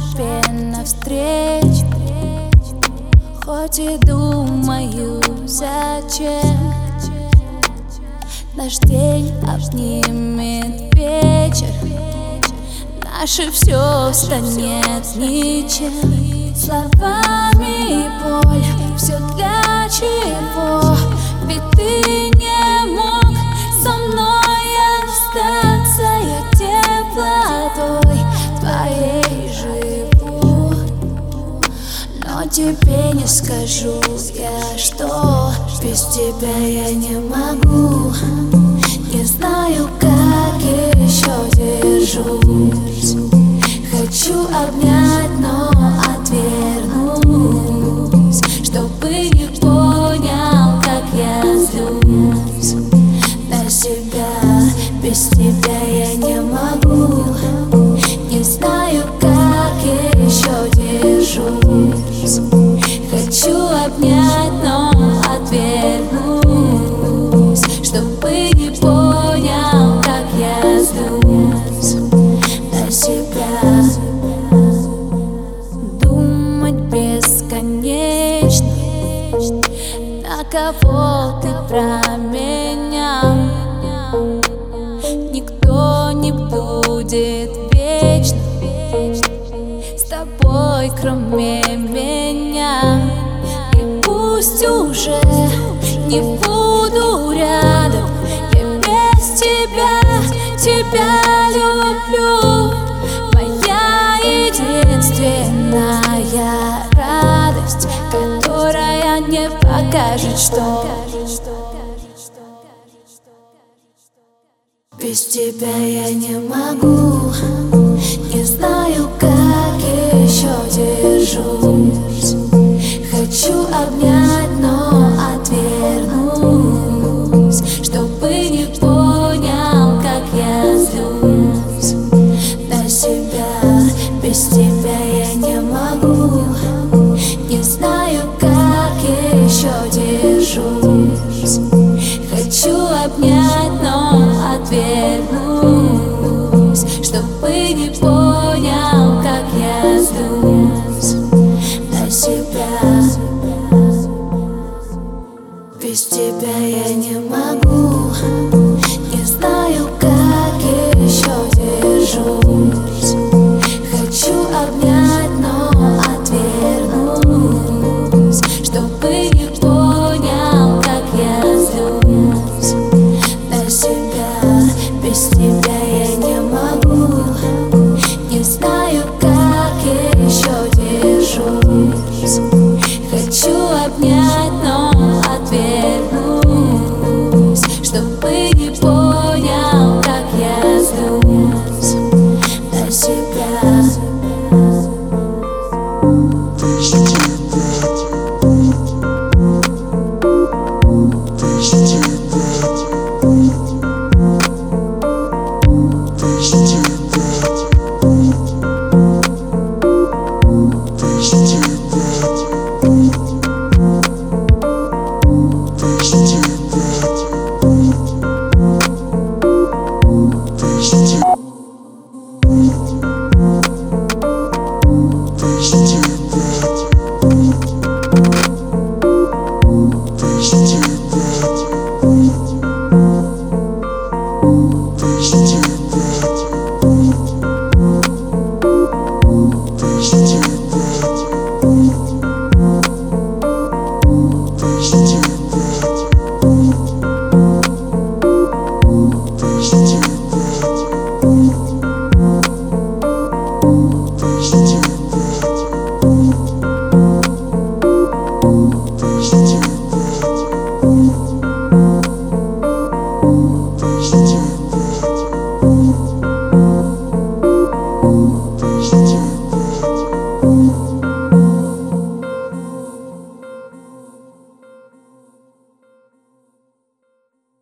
тебе навстречу. Хоть и думаю, зачем. Наш день обнимет вечер. Наше все станет ничем. Слова тебе не скажу я, что без тебя я не могу. Не знаю, как еще держусь. Хочу обнять. кого ты про меня? Никто не будет вечно С тобой, кроме покажет, что Без тебя я не могу. Не знаю, как еще держусь. Хочу обнять you pour